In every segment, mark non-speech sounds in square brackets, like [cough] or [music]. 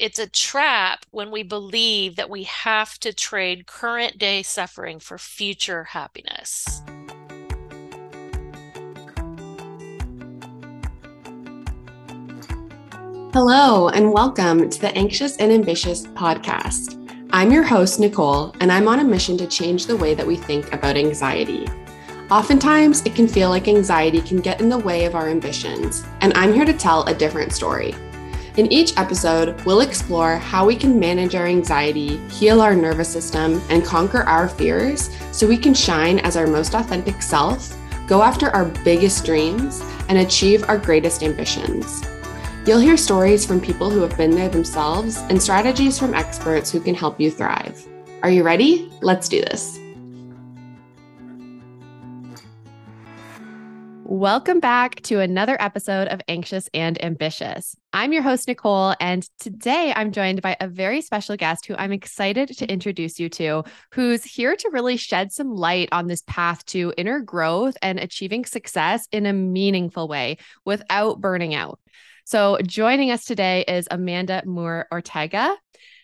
it's a trap when we believe that we have to trade current day suffering for future happiness. Hello, and welcome to the Anxious and Ambitious podcast. I'm your host, Nicole, and I'm on a mission to change the way that we think about anxiety. Oftentimes, it can feel like anxiety can get in the way of our ambitions, and I'm here to tell a different story. In each episode, we'll explore how we can manage our anxiety, heal our nervous system, and conquer our fears so we can shine as our most authentic self, go after our biggest dreams, and achieve our greatest ambitions. You'll hear stories from people who have been there themselves and strategies from experts who can help you thrive. Are you ready? Let's do this. Welcome back to another episode of Anxious and Ambitious. I'm your host, Nicole, and today I'm joined by a very special guest who I'm excited to introduce you to, who's here to really shed some light on this path to inner growth and achieving success in a meaningful way without burning out. So, joining us today is Amanda Moore Ortega.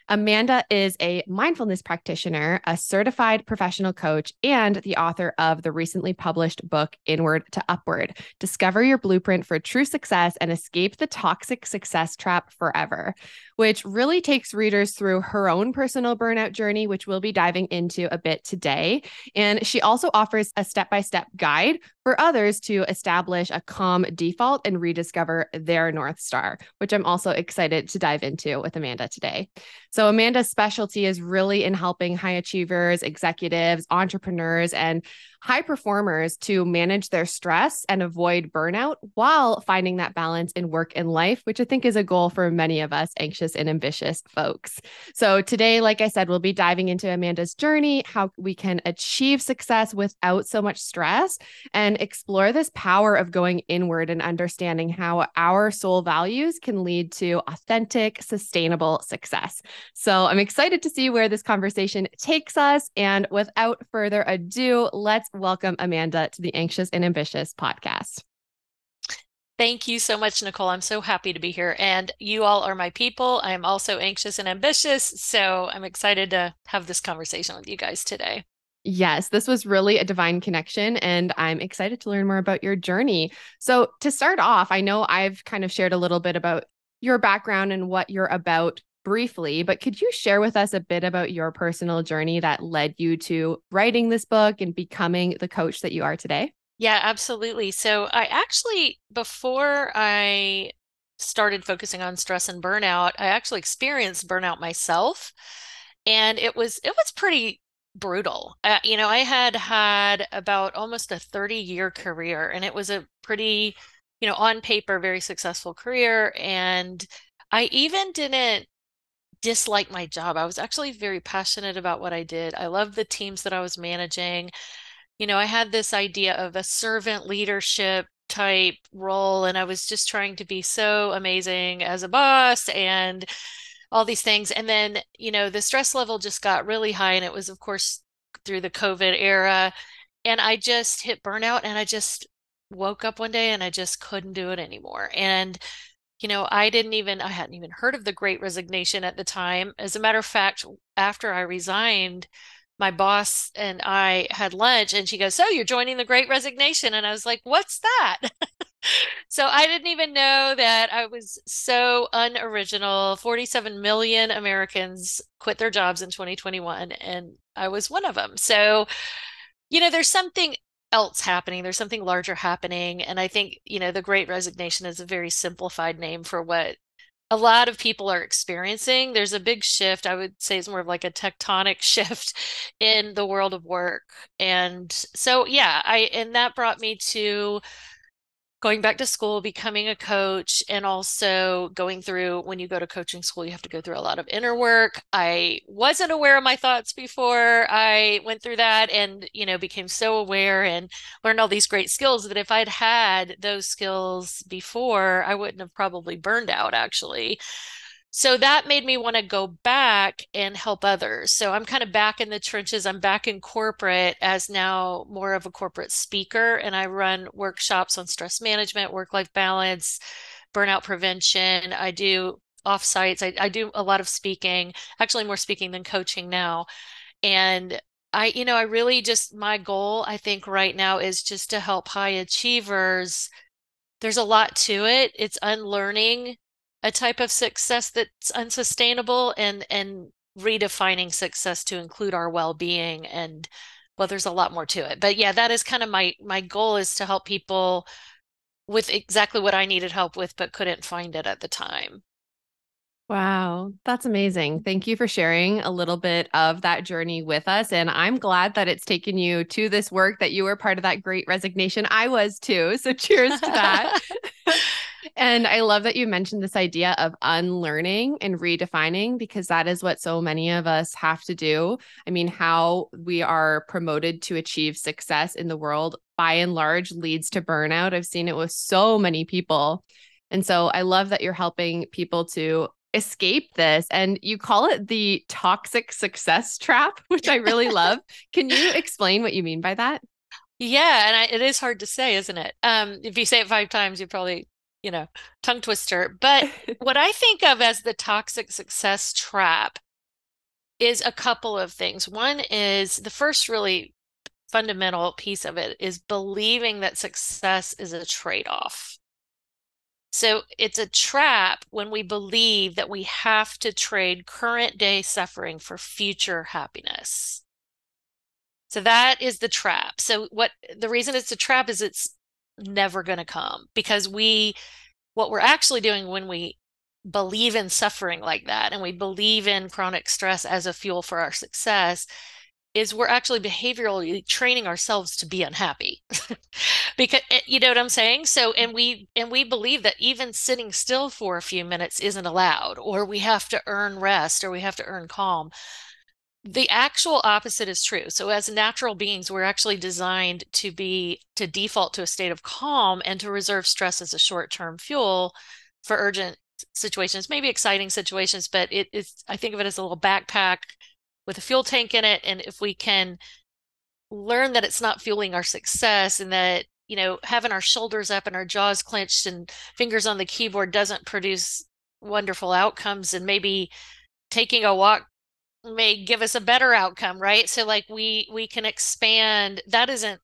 Amanda is a mindfulness practitioner, a certified professional coach, and the author of the recently published book, Inward to Upward Discover Your Blueprint for True Success and Escape the Toxic Success Trap Forever, which really takes readers through her own personal burnout journey, which we'll be diving into a bit today. And she also offers a step by step guide for others to establish a calm default and rediscover their North Star, which I'm also excited to dive into with Amanda today. So, Amanda's specialty is really in helping high achievers, executives, entrepreneurs, and high performers to manage their stress and avoid burnout while finding that balance in work and life, which I think is a goal for many of us anxious and ambitious folks. So, today, like I said, we'll be diving into Amanda's journey, how we can achieve success without so much stress, and explore this power of going inward and understanding how our soul values can lead to authentic, sustainable success. So, I'm excited to see where this conversation takes us. And without further ado, let's welcome Amanda to the Anxious and Ambitious podcast. Thank you so much, Nicole. I'm so happy to be here. And you all are my people. I'm also anxious and ambitious. So I'm excited to have this conversation with you guys today. Yes, this was really a divine connection, and I'm excited to learn more about your journey. So, to start off, I know I've kind of shared a little bit about your background and what you're about briefly, but could you share with us a bit about your personal journey that led you to writing this book and becoming the coach that you are today? Yeah, absolutely. So I actually, before I started focusing on stress and burnout, I actually experienced burnout myself. And it was it was pretty brutal. Uh, you know, I had had about almost a 30 year career and it was a pretty, you know, on paper very successful career and I even didn't dislike my job. I was actually very passionate about what I did. I loved the teams that I was managing. You know, I had this idea of a servant leadership type role, and I was just trying to be so amazing as a boss and all these things. And then, you know, the stress level just got really high. And it was, of course, through the COVID era. And I just hit burnout and I just woke up one day and I just couldn't do it anymore. And you know, I didn't even, I hadn't even heard of the great resignation at the time. As a matter of fact, after I resigned, my boss and I had lunch and she goes, So you're joining the great resignation? And I was like, What's that? [laughs] so I didn't even know that I was so unoriginal. 47 million Americans quit their jobs in 2021, and I was one of them. So, you know, there's something else happening there's something larger happening and i think you know the great resignation is a very simplified name for what a lot of people are experiencing. There's a big shift i would say it's more of like a tectonic [laughs] shift in the world of work and so yeah i and that brought me to going back to school, becoming a coach, and also going through when you go to coaching school, you have to go through a lot of inner work. I wasn't aware of my thoughts before I went through that and, you know, became so aware and learned all these great skills that if I'd had those skills before, I wouldn't have probably burned out actually. So that made me want to go back and help others. So I'm kind of back in the trenches. I'm back in corporate as now more of a corporate speaker, and I run workshops on stress management, work life balance, burnout prevention. I do off sites. I, I do a lot of speaking, actually more speaking than coaching now. And I, you know, I really just, my goal, I think right now is just to help high achievers. There's a lot to it. It's unlearning a type of success that's unsustainable and and redefining success to include our well-being and well there's a lot more to it but yeah that is kind of my my goal is to help people with exactly what I needed help with but couldn't find it at the time Wow, that's amazing. Thank you for sharing a little bit of that journey with us. And I'm glad that it's taken you to this work, that you were part of that great resignation. I was too. So [laughs] cheers to that. [laughs] and I love that you mentioned this idea of unlearning and redefining because that is what so many of us have to do. I mean, how we are promoted to achieve success in the world by and large leads to burnout. I've seen it with so many people. And so I love that you're helping people to escape this and you call it the toxic success trap [laughs] which i really [laughs] love can you explain what you mean by that yeah and I, it is hard to say isn't it um if you say it five times you probably you know tongue twister but [laughs] what i think of as the toxic success trap is a couple of things one is the first really fundamental piece of it is believing that success is a trade-off so it's a trap when we believe that we have to trade current day suffering for future happiness. So that is the trap. So what the reason it's a trap is it's never going to come because we what we're actually doing when we believe in suffering like that and we believe in chronic stress as a fuel for our success is we're actually behaviorally training ourselves to be unhappy. [laughs] Because eh, you know what i'm saying? So and we and we believe that even sitting still for a few minutes isn't allowed or we have to earn rest or we have to earn calm the actual opposite is true. So as natural beings we're actually designed to be to default to a state of calm and to reserve stress as a short-term fuel for urgent situations maybe exciting situations but it is i think of it as a little backpack with a fuel tank in it and if we can learn that it's not fueling our success and that you know having our shoulders up and our jaws clenched and fingers on the keyboard doesn't produce wonderful outcomes and maybe taking a walk may give us a better outcome right? So like we we can expand. That isn't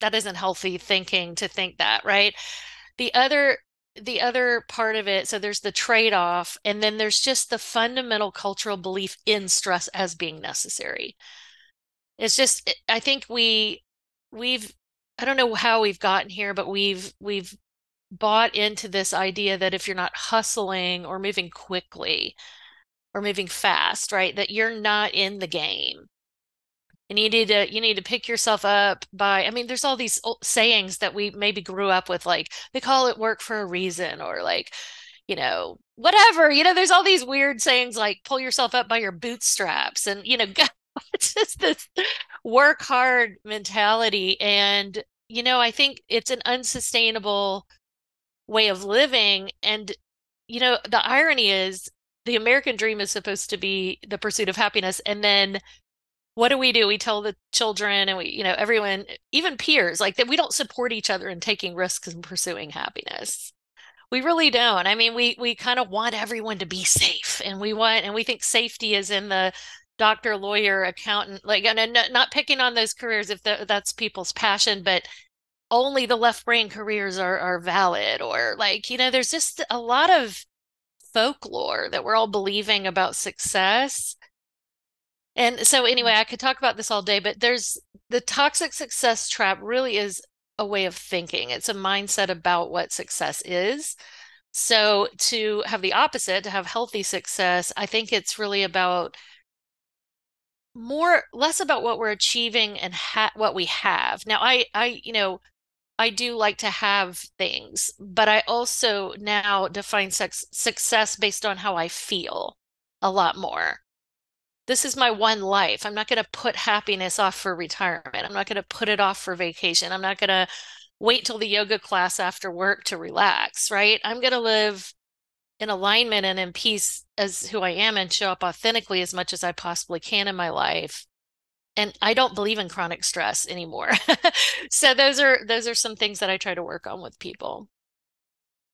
that isn't healthy thinking to think that right? The other the other part of it so there's the trade-off and then there's just the fundamental cultural belief in stress as being necessary. It's just eh, i think we we've i don't know how we've gotten here but we've we've bought into this idea that if you're not hustling or moving quickly or moving fast right that you're not in the game. And you need to you need to pick yourself up by i mean there's all these sayings that we maybe grew up with like they call it work for a reason or like you know whatever you know there's all these weird sayings like pull yourself up by your bootstraps and you know [laughs] it's just this work hard mentality and you know i think it's an unsustainable way of living and you know the irony is the american dream is supposed to be the pursuit of happiness and then what do we do? We tell the children and we, you know, everyone, even peers, like that we don't support each other in taking risks and pursuing happiness. We really don't. I mean, we we kind of want everyone to be safe and we want and we think safety is in the doctor, lawyer, accountant, like and not picking on those careers if the, that's people's passion, but only the left brain careers are are valid or like, you know, there's just a lot of folklore that we're all believing about success and so, anyway, mm-hmm. I could talk about this all day, but there's the toxic success trap really is a way of thinking. It's a mindset about what success is. So, to have the opposite, to have healthy success, I think it's really about more less about what we're achieving and ha- what we have. Now, I I you know, I do like to have things, but I also now define sex- success based on how I feel a lot more this is my one life. I'm not going to put happiness off for retirement. I'm not going to put it off for vacation. I'm not going to wait till the yoga class after work to relax, right? I'm going to live in alignment and in peace as who I am and show up authentically as much as I possibly can in my life. And I don't believe in chronic stress anymore. [laughs] so those are those are some things that I try to work on with people.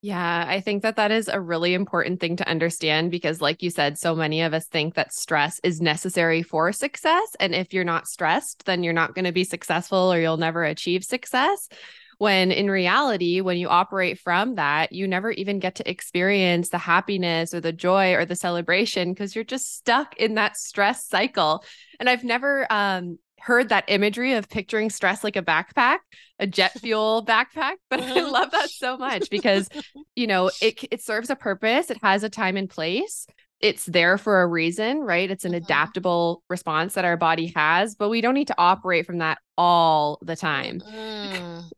Yeah, I think that that is a really important thing to understand because, like you said, so many of us think that stress is necessary for success. And if you're not stressed, then you're not going to be successful or you'll never achieve success. When in reality, when you operate from that, you never even get to experience the happiness or the joy or the celebration because you're just stuck in that stress cycle. And I've never um, heard that imagery of picturing stress like a backpack, a jet [laughs] fuel backpack, but I Mhm. love that so much because you know, it it serves a purpose, it has a time and place. It's there for a reason, right? It's an Mhm. adaptable response that our body has, but we don't need to operate from that all the time. Mm-mm.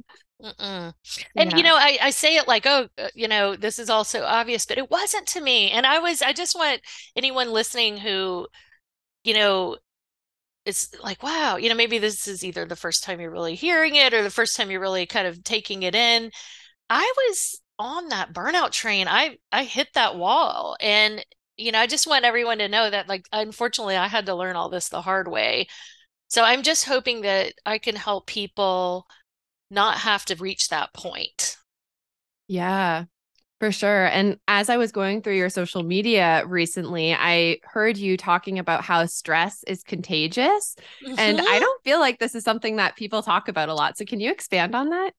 Mm-mm. And you know, I, I say it like, oh, uh, you know, this is also obvious, but it wasn't to me. And I was, I just want anyone listening who, you know, it's like, wow, you know, maybe this is either the first time you're really hearing it or the first time you're really kind of taking it in. I was on that burnout train. I I hit that wall. And, you know, I just want everyone to know that like unfortunately I had to learn all this the hard way. So I'm just hoping that I can help people not have to reach that point. Yeah. For sure. And as I was going through your social media recently, I heard you talking about how stress is contagious. And I Mhm. don't feel like this is something that people talk about a lot. So can you expand on that?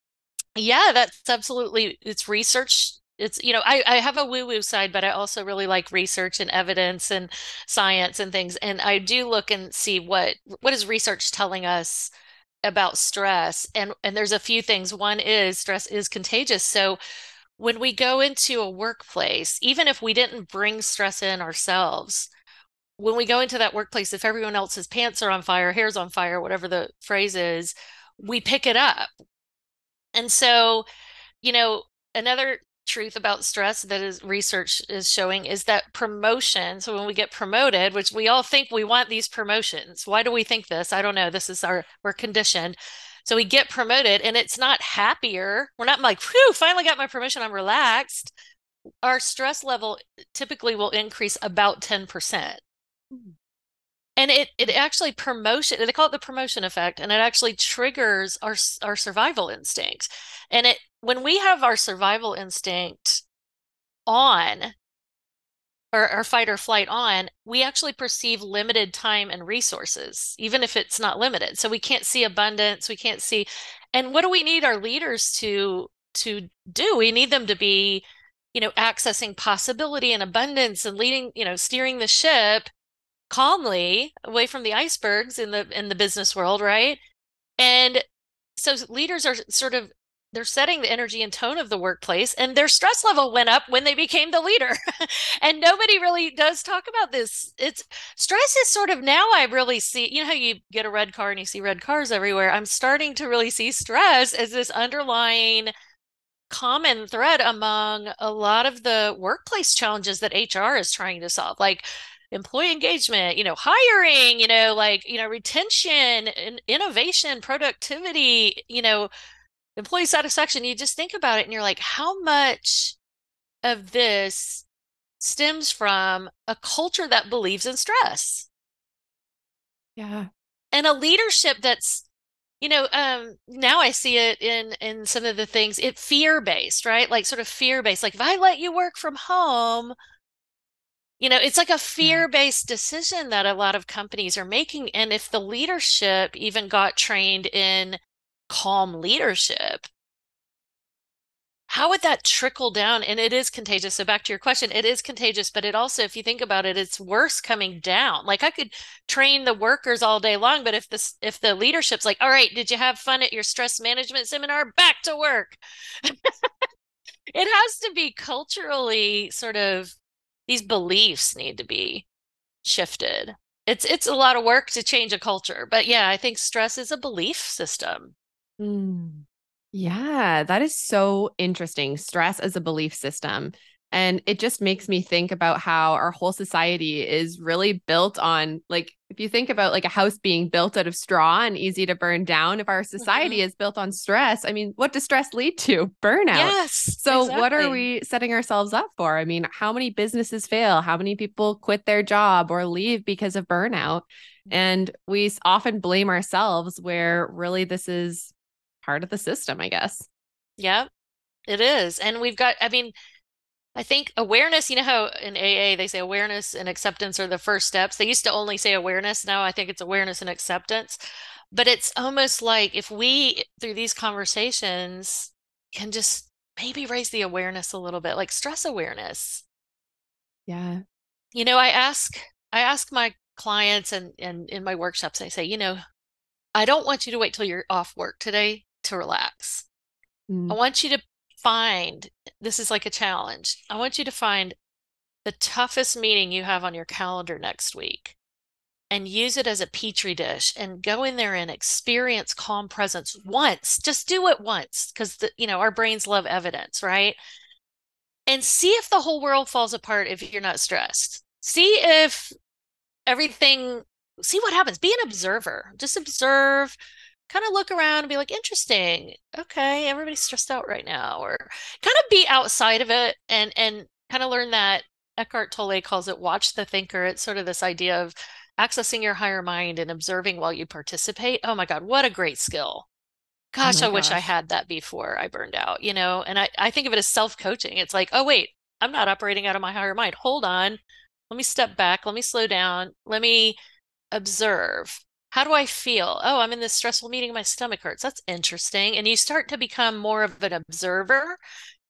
Yeah, that's absolutely it's research. It's, you know, I, I have a woo-woo side, but I also really like research and evidence and science and things. And I do look and see what what is research telling us about stress. And and there's a few things. One is stress is contagious. So when we go into a workplace, even if we didn't bring stress in ourselves, when we go into that workplace, if everyone else's pants are on fire, hair's on fire, whatever the phrase is, we pick it up. And so you know, another truth about stress that is research is showing is that promotion. So when we get promoted, which we all think we want these promotions. Why do we think this? I don't know. This is our we're conditioned. So we get promoted and it's not happier. We're not like, whew, finally got my promotion. I'm relaxed. Our stress level typically will increase about 10%. Mm. And it it mm. actually promotion, they call it the promotion effect, and it actually triggers our our survival instinct. And it when we have our survival instinct on or our fight or flight on, we actually perceive limited time and resources, even if it's not limited. So we can't see abundance, we can't see. And what do we need our leaders to to do? We need them to be, you know, accessing possibility and abundance and leading, you know, steering the ship calmly away from the icebergs in the in the business world, right? And so leaders are sort of they're setting the energy and tone of the workplace and their stress level went up when they became the leader. [laughs] and nobody really does talk about this. It's stress is sort of now I really see, you know how you get a red car and you see red cars everywhere. I'm starting to really see stress as this underlying common thread among a lot of the workplace challenges that HR is trying to solve. Like employee engagement, you know, hiring, you know, like, you know, retention and innovation, productivity, you know, employee satisfaction. You just think about it and you're like, how much of this stems from a culture that believes in stress Yeah. and a leadership that's you know um now i see it in in some of the things it fear based right like sort of fear based like if i let you work from home you know, it's like a fear-based decision that a lot of companies are making. And if the leadership even got trained in calm leadership, how would that trickle down? And it is contagious. So back to your question, it is contagious, but it also, if you think about it, it's worse coming down. Like I could train the workers all day long, but if this if the leadership's like, all right, did you have fun at your stress management seminar? Back to work. [laughs] It has to be culturally sort of these beliefs need to be shifted. It's it's a lot of work to change a culture, but yeah, I think stress is a belief system. Mm. Yeah, that is so interesting. Stress as a belief system. And it just makes me think about how our whole society is really built on, like, if you think about like a house being built out of straw and easy to burn down, if our society Mhm. is built on stress, I mean, what does stress lead to? [laughs] Burnout. Yes, So, what are we setting ourselves up for? I mean, how many businesses fail? How many people quit their job or leave because of burnout? And we often blame ourselves, where really this is part of the system, I guess. Yeah. It is. And we've got, I mean, I think awareness, you know how in AA they say awareness and acceptance are the first steps. They used to only say awareness. Now I think it's awareness and acceptance. But it's almost like if we, through these conversations, can just maybe raise the awareness a little bit, like stress awareness. Yeah. You know, I ask I ask my clients and and in my workshops, I say, you know, I don't want you to wait till you're off work today to relax. Mm. I want you to find this is like a challenge. I want you to find the toughest meeting you have on your calendar next week and use it as a petri dish and go in there and experience calm presence once. Just do it once because you know our brains love evidence, right? And see if the whole world falls apart if you're not stressed. See if everything see what happens. Be an observer. Just observe kind of look around and be like, interesting. Okay, everybody's stressed out right now, or kind of be outside of it and and kind of learn that Eckhart Tolle calls it watch the thinker. It's sort of this idea of accessing your higher mind and observing while you participate. Oh my God, what a great skill. Oh gosh, oh I wish I had that before I burned out, you know? And I, I think of it as self coaching. It's like, oh, wait, I'm not operating out of my higher mind. Hold on. Let me step back. Let me slow down. Let me observe how do I feel? Oh, I'm in this stressful meeting. My stomach hurts. That's interesting. And you start to become more of an observer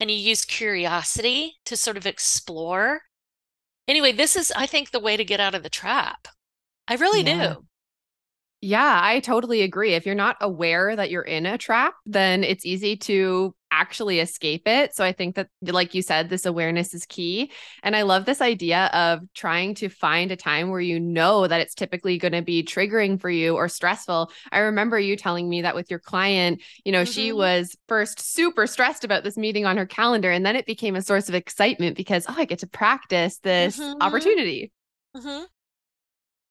and you use curiosity to sort of explore. Anyway, this is, I think, the way to get out of the trap. I really yeah. do. Yeah, I totally agree. If you're not aware that you're in a trap, then it's easy to actually escape it. So I think that, like you said, this awareness is key. And I love this idea of trying to find a time where you know that it's typically going to be triggering for you or stressful. I remember you telling me that with your client, you know, mm-hmm. she was first super stressed about this meeting on her calendar. And then it became a source of excitement because, oh, I get to practice this mm-hmm. opportunity. Mm-hmm.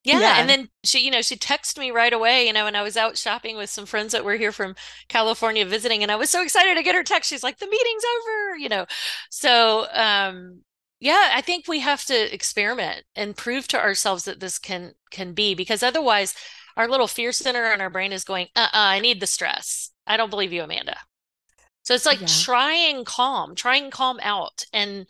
Yeah, yeah, And then she, you know, she texted me right away, you know, and I was out shopping with some friends that were here from California visiting. And I was so excited to get her text. She's like, the meeting's over, you know. So um yeah, I think we have to experiment and prove to ourselves that this can can be because otherwise our little fear center in our brain is going, uh-uh, I need the stress. I don't believe you, Amanda. So it's like yeah. trying calm, trying calm out and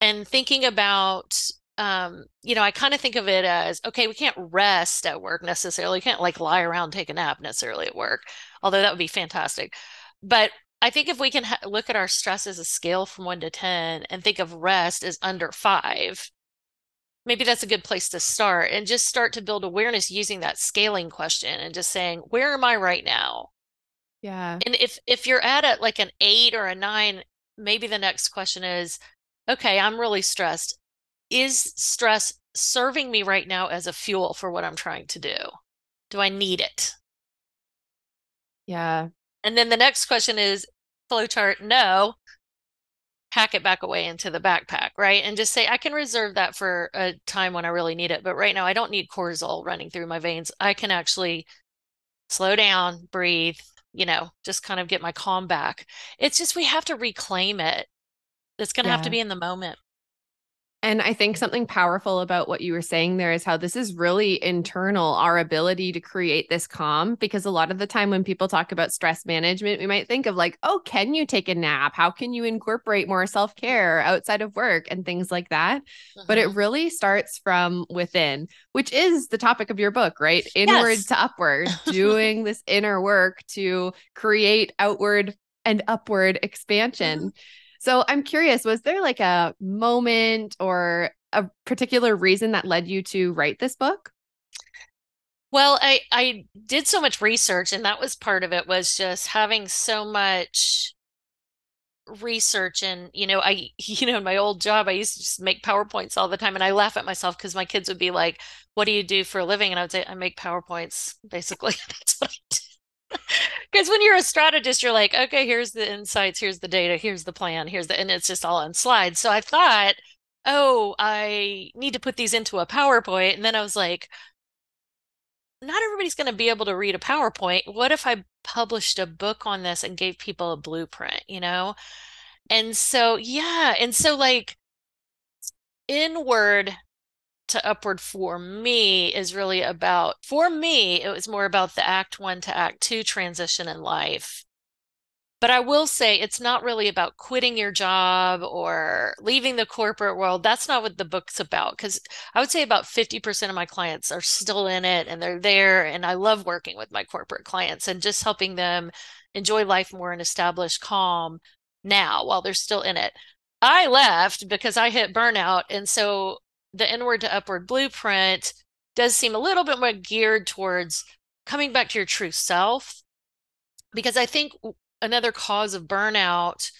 and thinking about um, you know, I kind of think of it as okay, we can't rest at work necessarily. We can't like lie around, take a nap necessarily at work, although that would be fantastic. But I think if we can ha- look at our stress as a scale from one to 10 and think of rest as under five, maybe that's a good place to start and just start to build awareness using that scaling question and just saying, where am I right now? Yeah. And if if you're at a like an eight or a nine, maybe the next question is, okay, I'm really stressed is stress serving me right now as a fuel for what I'm trying to do? Do I need it? Yeah. And then the next question is flowchart, no. Pack it back away into the backpack, right? And just say, I can reserve that for a time when I really need it. But right now, I don't need cortisol running through my veins. I can actually slow down, breathe, you know, just kind of get my calm back. It's just we have to reclaim it. It's going to yeah. have to be in the moment. And I think something powerful about what you were saying there is how this is really internal, our ability to create this calm. Because a lot of the time when people talk about stress management, we might think of like, oh, can you take a nap? How can you incorporate more self care outside of work and things like that? Uh-huh. But it mm-hmm. really starts from within, which is the topic of your book, right? Inward yes. to upward, [laughs] doing this inner work to create outward and upward expansion. Mm-hmm. So I'm curious, was there like a moment or a particular reason that led you to write this book? Well, I I did so much research and that was part of it was just having so much research and you know I [laughs] you know in my old job I used to just make PowerPoints all the time and I laugh at myself because my kids would be like what do you do for a living? And I would say I make PowerPoints basically. [laughs] That's what I do [laughs] because when you're a strategist, you're like, okay, here's the insights, here's the data, here's the plan, here's the, and it's just all on slides. So I thought, oh, I need to put these into a PowerPoint. And then I was like, not everybody's going to be able to read a PowerPoint. What if I published a book on this and gave people a blueprint, you know? And so, yeah. And so, like, inward to upward for me is really about for me it was more about the act 1 to act 2 transition in life But I will say it's not really about quitting your job or leaving the corporate world. That's not what the book's about. Because I would say about 50% of my clients are still in it and they're there. And I love working with my corporate clients and just helping them enjoy life more and establish calm now while they're still in it. I left because I hit burnout. And so the inward to upward blueprint does seem a little bit more geared towards coming back to your true self. Because I think another cause of burnout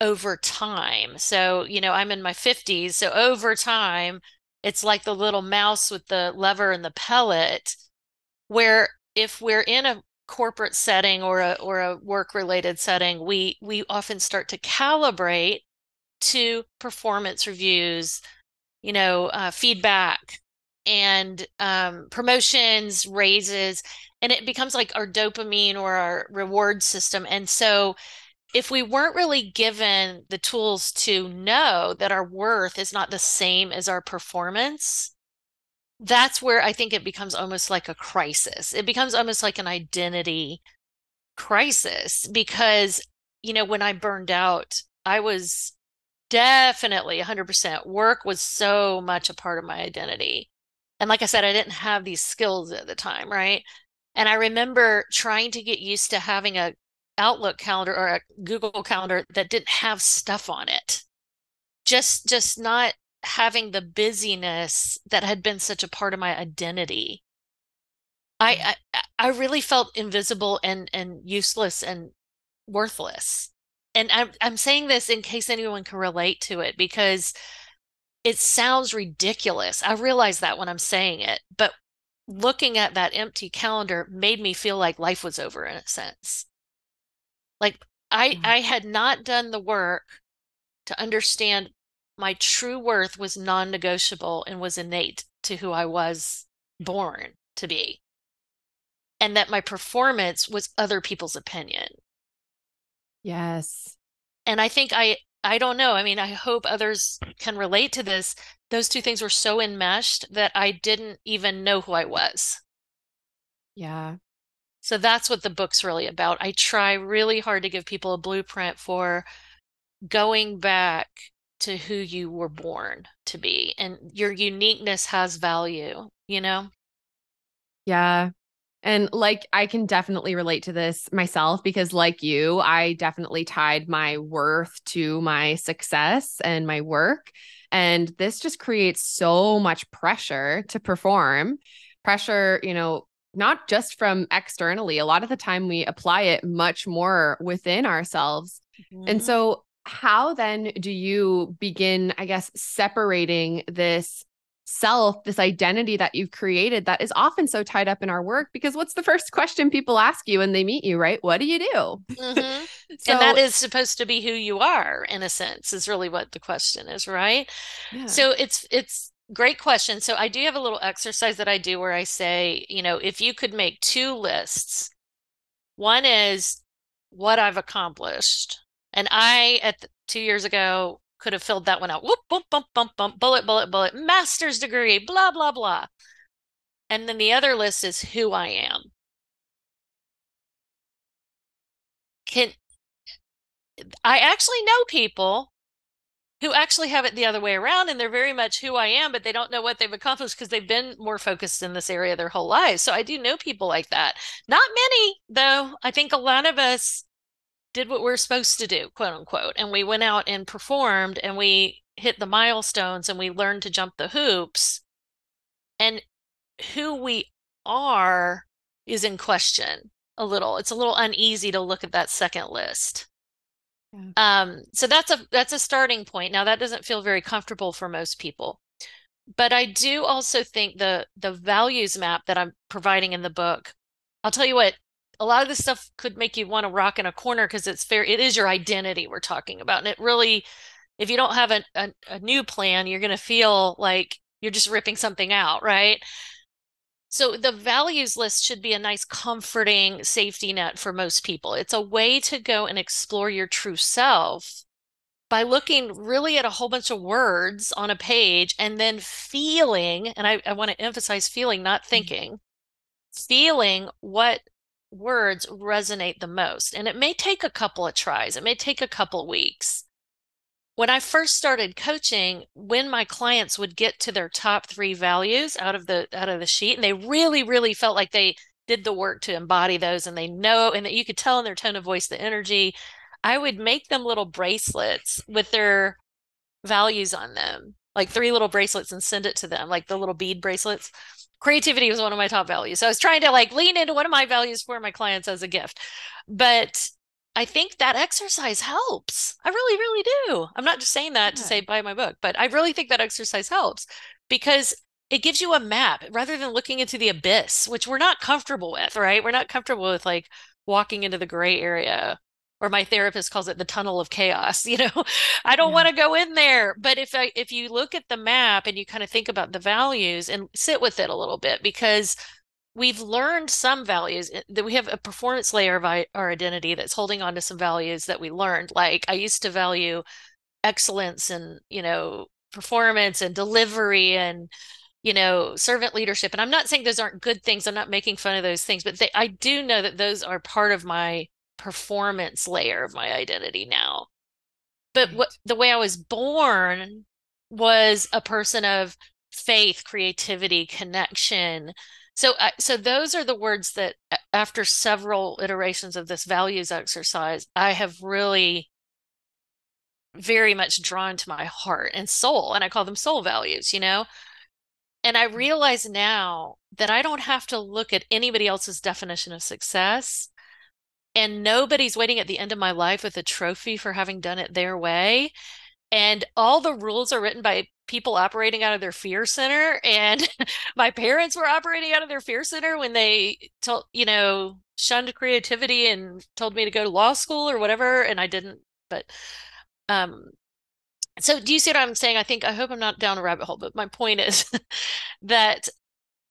over time. So, you know, I'm in my 50s. So over time, it's like the little mouse with the lever and the pellet, where if we're in a corporate setting or a or a work related setting, we we often start to calibrate to performance reviews, you know, uh, feedback and um, promotions, raises, and it becomes like our dopamine or our reward system. And so, if we weren't really given the tools to know that our worth is not the same as our performance, that's where I think it becomes almost like a crisis. It becomes almost like an identity crisis because, you know, when I burned out, I was definitely 100% work was so much a part of my identity. And like I said, I didn't have these skills at the time, right? And I remember trying to get used to having a Outlook calendar or a Google calendar that didn't have stuff on it. Just just not having the busyness that had been such a part of my identity. I, mm. I I really felt invisible and and useless and worthless. And I'm I'm saying this in case anyone can relate to it because it sounds ridiculous. I realize that when I'm saying it, but looking at that empty calendar made me feel like life was over in a sense. Like I mm-hmm. I had not done the work to understand my true worth was non-negotiable and was innate to who I was born to be. And that my performance was other people's opinion. Yes. And I think I I don't know. I mean, I hope others can relate to this. Those two things were so enmeshed that I didn't even know who I was. Yeah. So that's what the book's really about. I try really hard to give people a blueprint for going back to who you were born to be. And your uniqueness has value, you know? Yeah. And like, I can definitely relate to this myself because, like you, I definitely tied my worth to my success and my work. And this just creates so much pressure to perform. Pressure, you know, not just from externally. A lot of the time we apply it much more within ourselves. Mm-hmm. And so, how then do you begin, I guess, separating this self, this identity that you've created that is often so tied up in our work. Because what's the first question people ask you when they meet you, right? What do you do? Mm-hmm. [laughs] so, and that is supposed to be who you are, in a sense, is really what the question is, right? Yeah. So it's, it's, Great question. So I do have a little exercise that I do where I say, you know, if you could make two lists, one is what I've accomplished. And I, at the, two years ago, could have filled that one out. Whoop, bump, bump, bump, bump, bullet, bullet, bullet, master's degree, blah, blah, blah. And then the other list is who I am. Can I actually know people who actually have it the other way around and they're very much who I am, but they don't know what they've accomplished because they've been more focused in this area their whole lives. So I do know people like that. Not many, though. I think a lot of us did what we are supposed to do, quote unquote. And we went out and performed and we hit the milestones and we learned to jump the hoops. And who we are is in question a little. It's a little uneasy to look at that second list. Yeah. Um, so that's a that's a starting point. Now that doesn't feel very comfortable for most people. But I do also think the the values map that I'm providing in the book, I'll tell you what, a lot of this stuff could make you want to rock in a corner because it's fair it is your identity we're talking about and it really if you don't have a, a, a new plan you're going to feel like you're just ripping something out right so the values list should be a nice comforting safety net for most people it's a way to go and explore your true self by looking really at a whole bunch of words on a page and then feeling and i, I want to emphasize feeling not mm-hmm. thinking feeling what words resonate the most. And it may take a couple of tries, it may take a couple weeks. When I first started coaching, when my clients would get to their top three values out of the out of the sheet, and they really, really felt like they did the work to embody those and they know and that you could tell in their tone of voice the energy, I would make them little bracelets with their values on them, like three little bracelets and send it to them, like the little bead bracelets creativity was one of my top values. So I was trying to like lean into one of my values for my clients as a gift. But I think that exercise helps. I really, really do. I'm not just saying that yeah. to say buy my book, but I really think that exercise helps because it gives you a map rather than looking into the abyss, which we're not comfortable with, right? We're not comfortable with like walking into the gray area or my therapist calls it the tunnel of chaos [laughs] you know i don't yeah. want to go in there but if i if you look at the map and you kind of think about the values and sit with it a little bit because we've learned some values eh, that we have a performance layer of our identity that's holding on to some values that we learned like i used to value excellence and you know performance and delivery and you know servant leadership and i'm not saying those aren't good things i'm not making fun of those things but they, i do know that those are part of my performance layer of my identity now. But right. what the way I was born was a person of faith, creativity, connection. So uh, so those are the words that after several iterations of this values exercise, I have really very much drawn to my heart and soul and I call them soul values, you know? And I mm. realize now that I don't have to look at anybody else's definition of success and nobody's waiting at the end of my life with a trophy for having done it their way and all the rules are written by people operating out of their fear center and [laughs] my parents were operating out of their fear center when they told you know shunned creativity and told me to go to law school or whatever and i didn't but um so do you see what i'm saying? I think i hope i'm not down a rabbit hole but my point is [laughs] that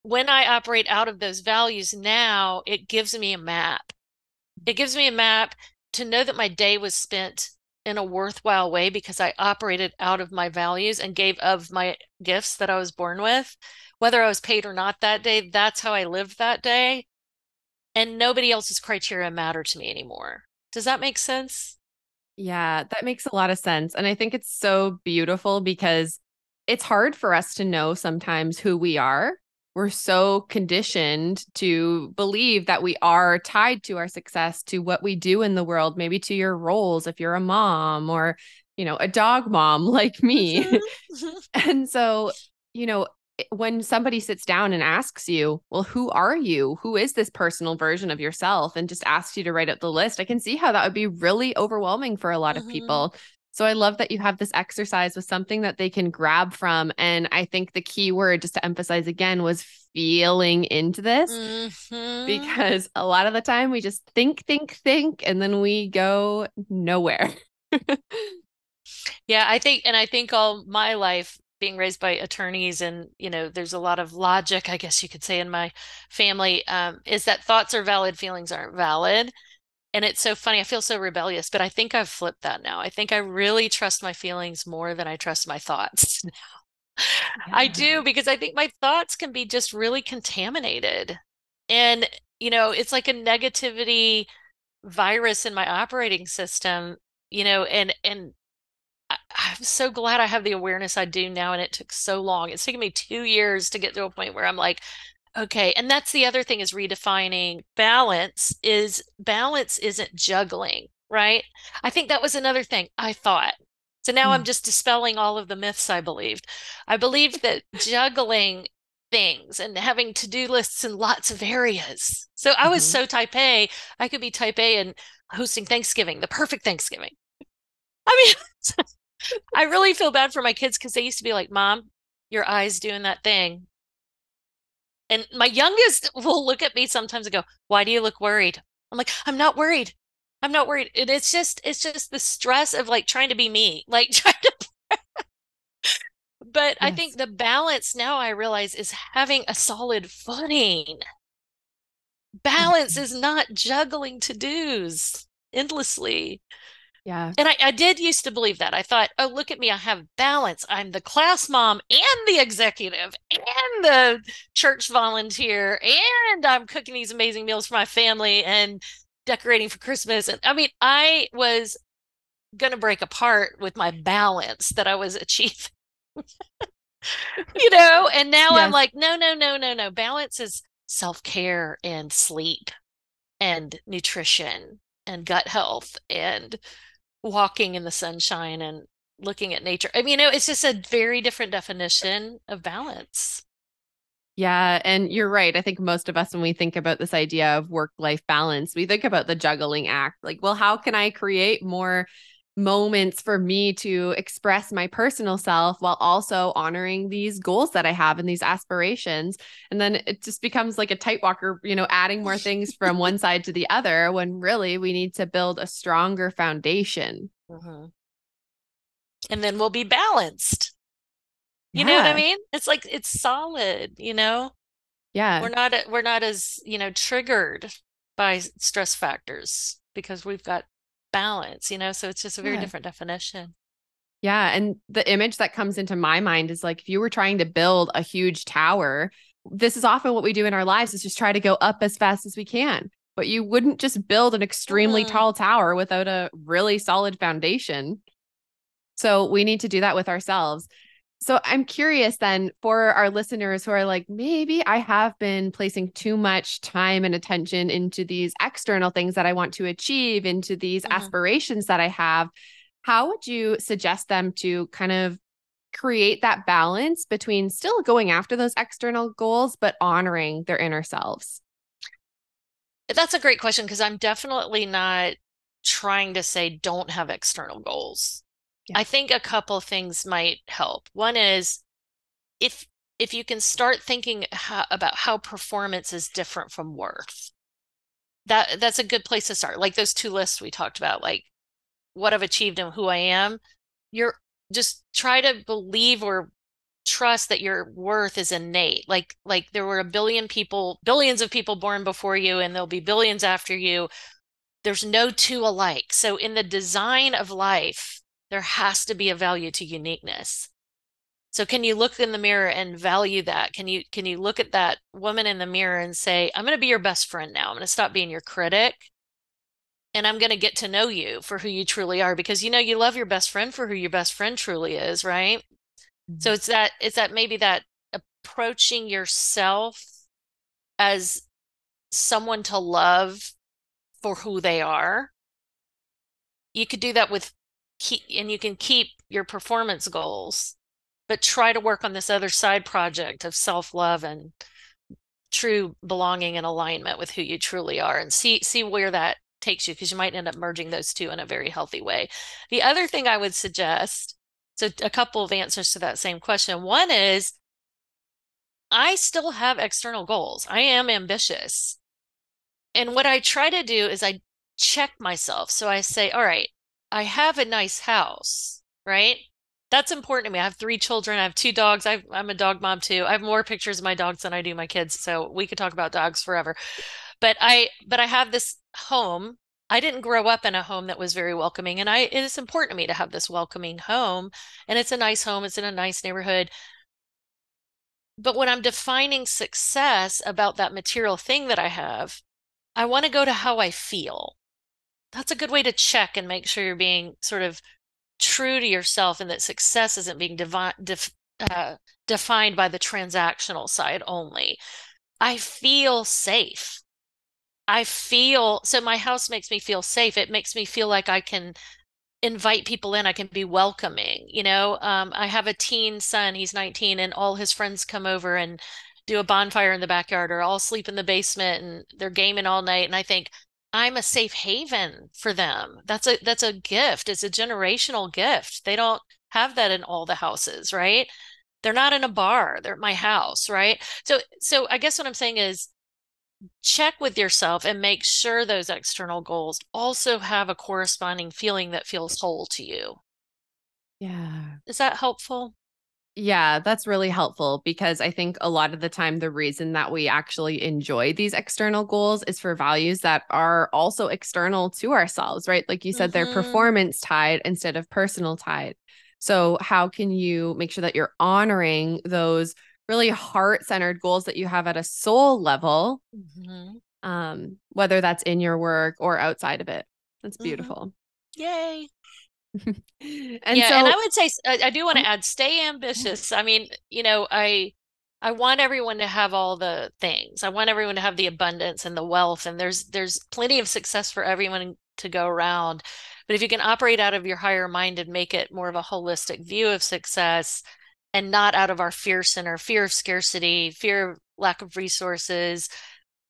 when i operate out of those values now it gives me a map it gives me a map to know that my day was spent in a worthwhile way because I operated out of my values and gave of my gifts that I was born with. Whether I was paid or not that day, that's how I lived that day. And nobody else's criteria matter to me anymore. Does that make sense? Yeah, that makes a lot of sense. And I think it's so beautiful because it's hard for us to know sometimes who we are we're so conditioned to believe that we are tied to our success to what we do in the world maybe to your roles if you're a mom or you know a dog mom [laughs] like me mm-hmm. [laughs] and so you know when somebody sits down and asks you well who are you who is this personal version of yourself and just asks you to write out the list i can see how that would be really overwhelming for a lot mm-hmm. of people so I love that you have this exercise with something that they can grab from. And I think the key word, just to emphasize again, was feeling into this mm-hmm. because a lot of the time we just think, think, think, and then we go nowhere. [laughs] yeah, I think, and I think all my life being raised by attorneys and you know there's a lot of logic i guess you could say in my family um, is that thoughts are valid feelings aren't valid and it's so funny. I feel so rebellious, but I think I've flipped that now. I think I really trust my feelings more than I trust my thoughts [laughs] now. Yeah. I do because I think my thoughts can be just really contaminated. And, you know, it's like a negativity virus in my operating system, you know, and, and, I'm so glad I have the awareness I do now, and it took so long. It's taken me two years to get to a point where I'm like, Okay. And that's the other thing is redefining balance is balance isn't juggling, right? I think that was another thing I thought. So now mm. I'm just dispelling all of the myths I believed. I believed that juggling things and having to-do lists in lots of areas. So I was mm-hmm. so type A, I could be type A and hosting Thanksgiving, the perfect Thanksgiving. [laughs] I mean, [laughs] I really feel bad for my kids because they used to be like, Mom, your eyes doing that thing. And my youngest [laughs] will look at me sometimes and go, Why do you look worried? I'm like, I'm not worried. I'm not worried. And it's just, it's just the stress of like trying to be me, [laughs] like trying to. [laughs] but yes. I think the balance now I realize is having a solid footing. Balance mm-hmm. is not juggling to dos endlessly. Yeah. And I, I did used to believe that. I thought, oh, look at me. I have balance. I'm the class mom and the executive and the church volunteer. And I'm cooking these amazing meals for my family and decorating for Christmas. And I mean, I was going to break apart with my balance that I was [laughs] achieving. you know, and now yes. I'm like, no, no, no, no, no. Balance is self care and sleep and nutrition and gut health and walking in the sunshine and looking at nature. I mean, you know, it's just a very different definition of balance. Yeah. And you're right. I think most of us, when we think about this idea of work life balance, we think about the juggling act. Like, well, how can I create more moments for me to express my personal self while also honoring these goals that I have and these aspirations. And then it just becomes like a tight walker, you know, adding more things from one [laughs] side to the other when really we need to build a stronger foundation. Mm-hmm. And then we'll be balanced. You yeah. know what I mean? It's like it's solid, you know? Yeah. We're not we're not as, you know, triggered by stress factors because we've got balance, you know? So it's just a very yeah. different definition. Yeah. And the image that comes into my mind is like if you were trying to build a huge tower, this is often what we do in our lives is just try to go up as fast as we can. But you wouldn't just build an extremely mm. tall tower without a really solid foundation. So we need to do that with ourselves. So I'm curious then for our listeners who are like, maybe I have been placing too much time and attention into these external things that I want to achieve, into these mm-hmm. aspirations that I have. How would you suggest them to kind of create that balance between still going after those external goals, but honoring their inner selves? That's a great question because I'm definitely not trying to say don't have external goals. Yeah. I think a couple things might help. One is if if you can start thinking how, about how performance is different from worth. That that's a good place to start. Like those two lists we talked about, like what I've achieved and who I am. You're just try to believe or trust that your worth is innate. Like like there were a billion people, billions of people born before you and there'll be billions after you. There's no two alike. So in the design of life, there has to be a value to uniqueness. So can you look in the mirror and value that? Can you can you look at that woman in the mirror and say i'm going to be your best friend now. I'm going to stop being your critic and i'm going to get to know you for who you truly are because you know you love your best friend for who your best friend truly is right? Mm-hmm. so it's that it's that maybe that approaching yourself as someone to love for who they are. You could do that with keep and you can keep your performance goals but try to work on this other side project of self-love and true belonging and alignment with who you truly are and see see where that takes you because you might end up merging those two in a very healthy way. The other thing i would suggest so a couple of answers to that same question. One is i still have external goals. I am ambitious. And what i try to do is i check myself. So i say all right I have a nice house, right? That's important to me. I have three children. I have two dogs. i am a dog mom too. I have more pictures of my dogs than I do my kids. So we could talk about dogs forever. But I, but I have this home. I didn't grow up in a home that was very welcoming, and I it is important to me to have this welcoming home. And it's a nice home. It's in a nice neighborhood. But when I'm defining success about that material thing that I have, I want to go to how I feel that's a good way to check and make sure you're being sort of true to yourself and that success isn't being devi- def- uh, defined by the transactional side only. I feel safe. I feel so my house makes me feel safe. It makes me feel like I can invite people in. I can be welcoming. You know, um, I have a teen son, he's 19, and all his friends come over and do a bonfire in the backyard or all sleep in the basement and they're gaming all night. And I think, I'm a safe haven for them. That's a that's a gift. It's a generational gift. They don't have that in all the houses, right? They're not in a bar. They're at my house, right? So so I guess what I'm saying is check with yourself and make sure those external goals also have a corresponding feeling that feels whole to you. Yeah. Is that helpful? Yeah, that's really helpful because I think a lot of the time the reason that we actually enjoy these external goals is for values that are also external to ourselves, right? Like you said, they're Mhm. performance tied instead of personal tied. So, how can you make sure that you're honoring those really heart centered goals that you have at a soul level, Mhm. um, whether that's in your work or outside of it? That's Mhm. beautiful. Yay. [laughs] and Yeah, so, and I would say I do want to mm. add stay mm. ambitious. I mean, you know, I I want everyone to have all the things. I want everyone to have the abundance and the wealth and there's there's plenty of success for everyone to go around. But if you can operate out of your higher mind and make it more of a holistic view of success and not out of our fear center, fear of scarcity, fear of lack of resources,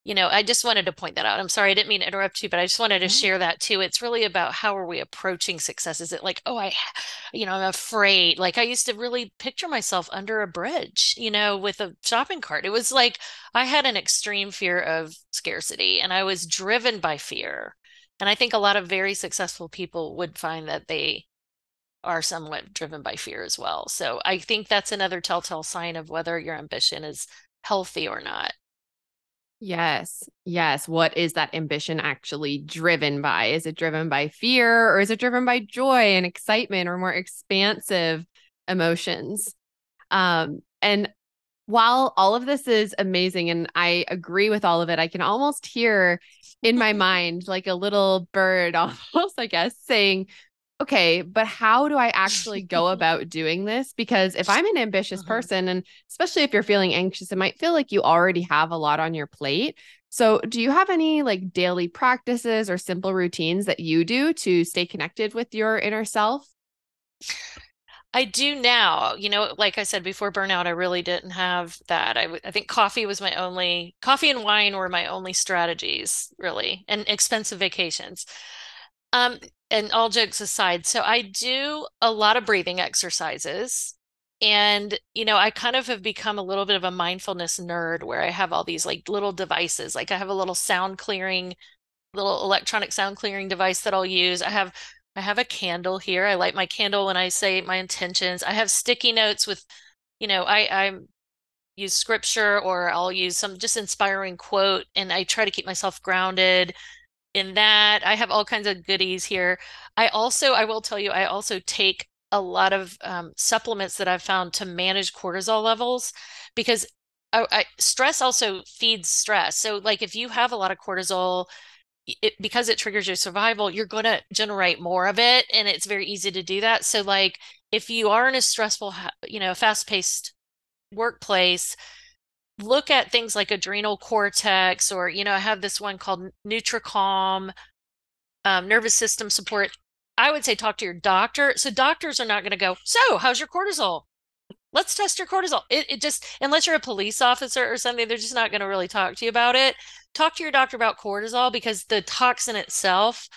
you know, I just wanted to point that out. I'm sorry, I didn't mean to interrupt you, but I just wanted to share that too. It's really about how are we approaching success? Is it like, oh, I, [sighs] you know, I'm afraid. Like I used to really picture myself under a bridge, you know, with a shopping cart. It was like I had an extreme fear of scarcity and I was driven by fear. And I think a lot of very successful people would find that they are somewhat driven by fear as well. So I think that's another telltale sign of whether your ambition is healthy or not. Yes. Yes. What is that ambition actually driven by? Is it driven by fear or is it driven by joy and excitement or more expansive emotions? Um, and while all of this is amazing and I agree with all of it, I can almost hear in my [laughs] mind like a little bird [laughs] almost, I guess, saying, okay, but how do I actually [laughs] go about doing this? Because if I'm an ambitious Mhm. person, and especially if you're feeling anxious, it might feel like you already have a lot on your plate. So, do you have any like daily practices or simple routines that you do to stay connected with your inner self? I do now. You know, like I said before burnout, I really didn't have that. I, w- I think coffee was my only, coffee and wine were my only strategies, really, and expensive vacations. Um, and all jokes aside, so I do a lot of breathing exercises. And, you know, I kind of have become a little bit of a mindfulness nerd where I have all these like little devices. Like I have a little sound clearing, little electronic sound clearing device that I'll use. I have I have a candle here. I light my candle when I say my intentions. I have sticky notes with, you know, I I use scripture or I'll use some just inspiring quote and I try to keep myself grounded in that. I have all kinds of goodies here. I also, I will tell you, I also take a lot of um, supplements that I've found to manage cortisol levels because I, I, stress also feeds stress. So, like, if you have a lot of cortisol, it, because it triggers your survival, you're going to generate more of it, and it's very easy to do that. So, like, if you are in a stressful, you know, fast-paced workplace, look at things like adrenal cortex, or you know, I have this one called NutriCalm um, nervous system support, I would say talk to your doctor. So doctors are not going to go, so how's your cortisol? Let's test your cortisol. It, it just, unless you're a police officer or something, they're just not going to really talk to you about it. Talk to your doctor about cortisol because the toxin itself,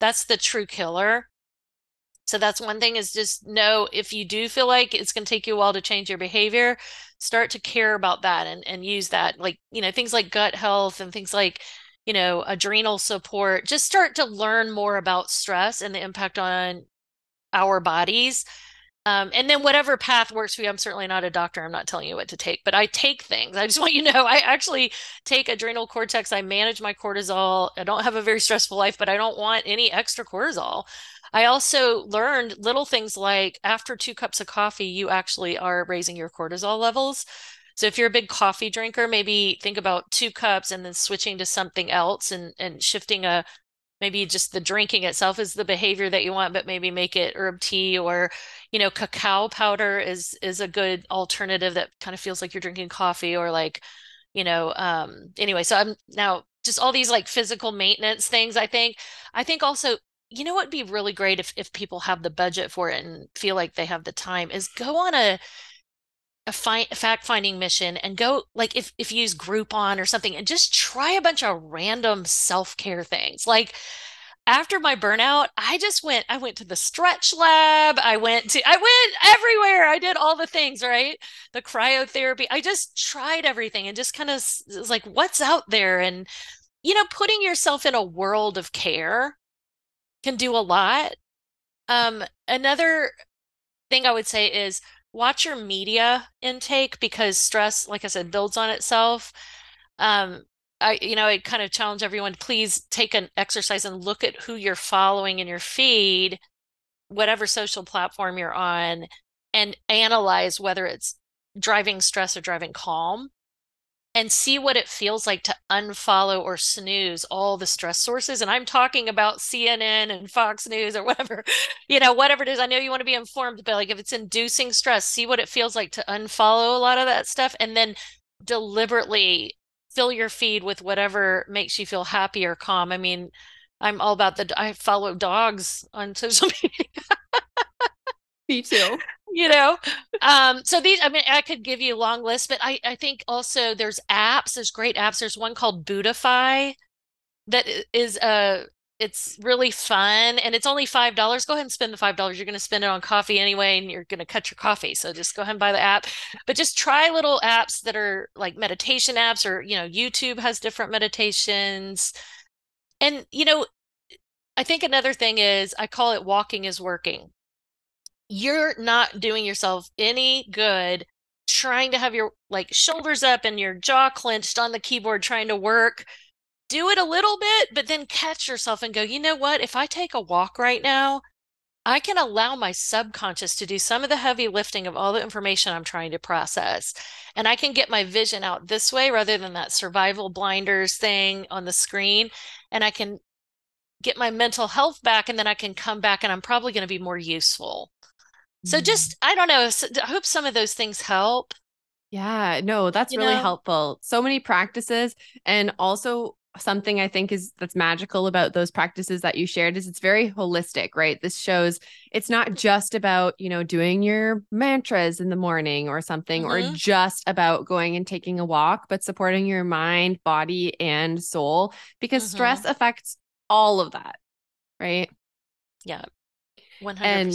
that's the true killer. So that's one thing is just know if you do feel like it's going to take you a while to change your behavior, start to care about that and, and use that. Like, you know, things like gut health and things like, you know, adrenal support. Just start to learn more about stress and the impact on our bodies um, and then whatever path works for you, I'm certainly not a doctor. I'm not telling you what to take, but I take things. I just want you to know I actually take adrenal cortex. I manage my cortisol. I don't have a very stressful life, but I don't want any extra cortisol. I also learned little things like after two cups of coffee, you actually are raising your cortisol levels. So if you're a big coffee drinker, maybe think about two cups and then switching to something else and and shifting a maybe just the drinking itself is the behavior that you want, but maybe make it herb tea or, you know, cacao powder is is a good alternative that kind of feels like you're drinking coffee or like, you know, um anyway, so I'm now just all these like physical maintenance things, I think. I think also you know what would be really great if if people have the budget for it and feel like they have the time is go on a a, fi- fact finding mission and go like if if you use Groupon or something and just try a bunch of random self care things like after my burnout, I just went, I went to the stretch lab. I went to, I went everywhere. I did all the things, right? The cryotherapy. I just tried everything and just kind of was like, what's out there? And, you know, putting yourself in a world of care can do a lot. Um, another thing I would say is watch your media intake because stress, like I said, builds on itself. Um, I, you know, I kind of challenge everyone, please take an exercise and look at who you're following in your feed, whatever social platform you're on, and analyze whether it's driving stress or driving calm and see what it feels like to unfollow or snooze all the stress sources. And I'm talking about CNN and Fox News or whatever, [laughs] you know, whatever it is. I know you want to be informed, but like if it's inducing stress, see what it feels like to unfollow a lot of that stuff and then deliberately fill your feed with whatever makes you feel happy or calm. I mean, I'm all about the I follow dogs on [laughs] social media. Me too. You know, um, so these, I mean, I could give you a long list, but I, I think also there's apps, there's great apps. There's one called Buddhify that is a, uh, it's really fun and it's only five dollars. Go ahead and spend the five dollars. You're going to spend it on coffee anyway, and you're going to cut your coffee. So just go ahead and buy the app. But just try little apps that are like meditation apps, or you know, YouTube has different meditations. And you know, I think another thing is I call it walking is working you're not doing yourself any good trying to have your like shoulders up and your jaw clenched on the keyboard trying to work. Do it a little bit but then catch yourself and go you know what? If i take a walk right now i can allow my subconscious to do some of the heavy lifting of all the information i'm trying to process and i can get my vision out this way rather than that survival blinders thing on the screen and i can get my mental health back and then i can come back and i'm probably going to be more useful so just, I don't know, I hope some of those things help. Yeah, no, that's you really know? helpful. So many practices and also something I think is that's magical about those practices that you shared is it's very holistic, right? This shows it's not just about, you know, doing your mantras in the morning or something mm-hmm. or just about going and taking a walk, but supporting your mind, body and soul because mm-hmm. stress affects all of that, right? Yeah. 100%. And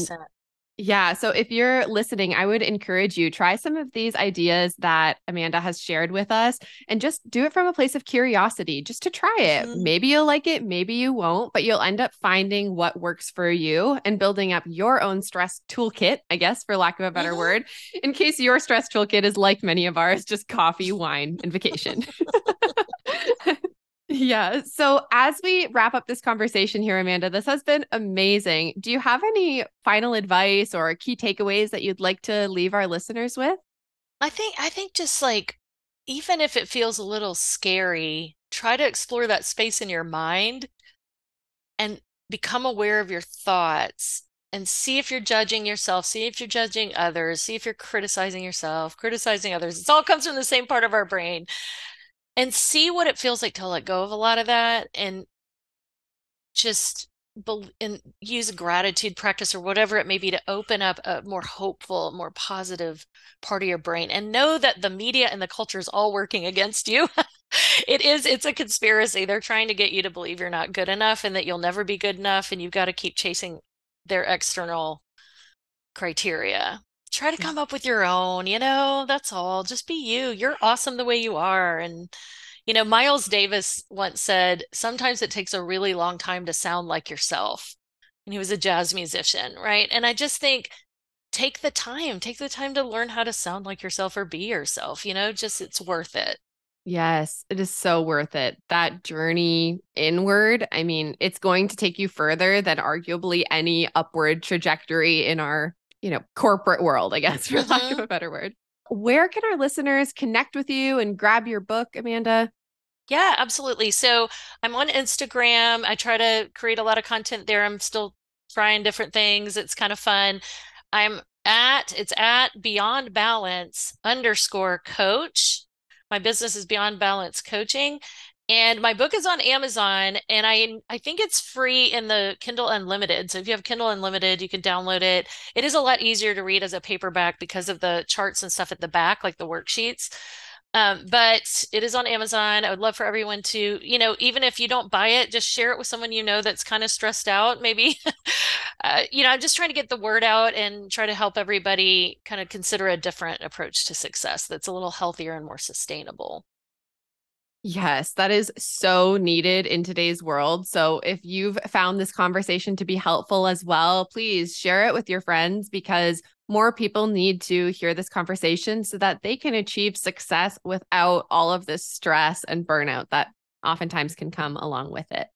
yeah. So if you're listening, I would encourage you try some of these ideas that Amanda has shared with us and just do it from a place of curiosity, just to try it. Mm-hmm. Maybe you'll like it, maybe you won't, but you'll end up finding what works for you and building up your own stress toolkit, I guess, for lack of a better mm-hmm. word, in case your stress toolkit is like many of ours, just coffee, wine, and vacation. [laughs] Yeah. So, as we wrap up this conversation here, Amanda, this has been amazing. Do you have any final advice or key takeaways that you'd like to leave our listeners with? I think, I think just like, even if it feels a little scary, try to explore that space in your mind and become aware of your thoughts and see if you're judging yourself, see if you're judging others, see if you're criticizing yourself, criticizing others. It all comes from the same part of our brain and see what it feels like to let go of a lot of that and just be- and use a gratitude practice or whatever it may be to open up a more hopeful, more positive part of your brain and know that the media and the culture is all working against you. [laughs] it is, it's a conspiracy. They're trying to get you to believe you're not good enough and that you'll never be good enough and you've got to keep chasing their external criteria try to come up with your own, you know, that's all. Just be you. You're awesome the way you are. And, you know, Miles Davis once said, sometimes it takes a really long time to sound like yourself. And he was a jazz musician, right? And I just think, take the time, take the time to learn how to sound like yourself or be yourself, you know, just it's worth it. Yes, it is so worth it. That journey inward, I mean, it's going to take you further than arguably any upward trajectory in our you know, corporate world, I guess, [laughs] for mm-hmm. lack of mm-hmm. a better word. Where can our listeners connect with you and grab your book, Amanda? Yeah, absolutely. So I'm on Instagram. I try to create a lot of content there. I'm still trying different things. It's kind of fun. I'm at, it's at Beyond Balance underscore coach. My business is Beyond Balance Coaching. And my book is on Amazon and I I think it's free in the Kindle Unlimited. So if you have Kindle Unlimited, you can download it. It is a lot easier to read as a paperback because of the charts and stuff at the back, like the worksheets. Um, but it is on Amazon. I would love for everyone to, you know, even if you don't buy it, just share it with someone you know that's kind of stressed out. Maybe, [laughs] uh, you know, I'm just trying to get the word out and try to help everybody kind of consider a different approach to success that's a little healthier and more sustainable. Yes, that is so needed in today's world. So, if you've found this conversation to be helpful as well, please share it with your friends because more people need to hear this conversation so that they can achieve success without all of this stress and burnout that oftentimes can come along with it.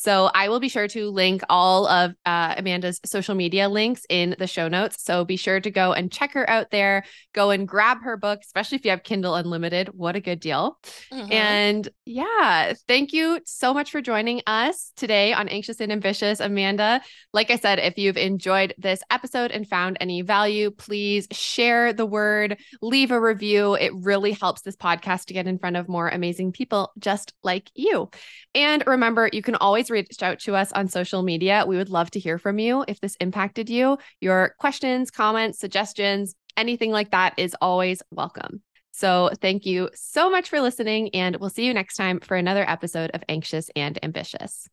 So I will be sure to link all of uh, Amanda's social media links in the show notes. So be sure to go and check her out there. Go and grab her book, especially if you have Kindle Unlimited. What a good deal. Mm-hmm. And yeah, thank you so much for joining us today on Anxious and Ambitious, Amanda. Like I said, if you've enjoyed this episode and found any value, please share the word, leave a review. It really helps this podcast to get in front of more amazing people just like you. And remember, you can always reach out to us on social media. We would love to hear from you if this impacted you. Your questions, comments, suggestions, anything like that is always welcome. So, thank you so much for listening, and we'll see you next time for another episode of Anxious and Ambitious.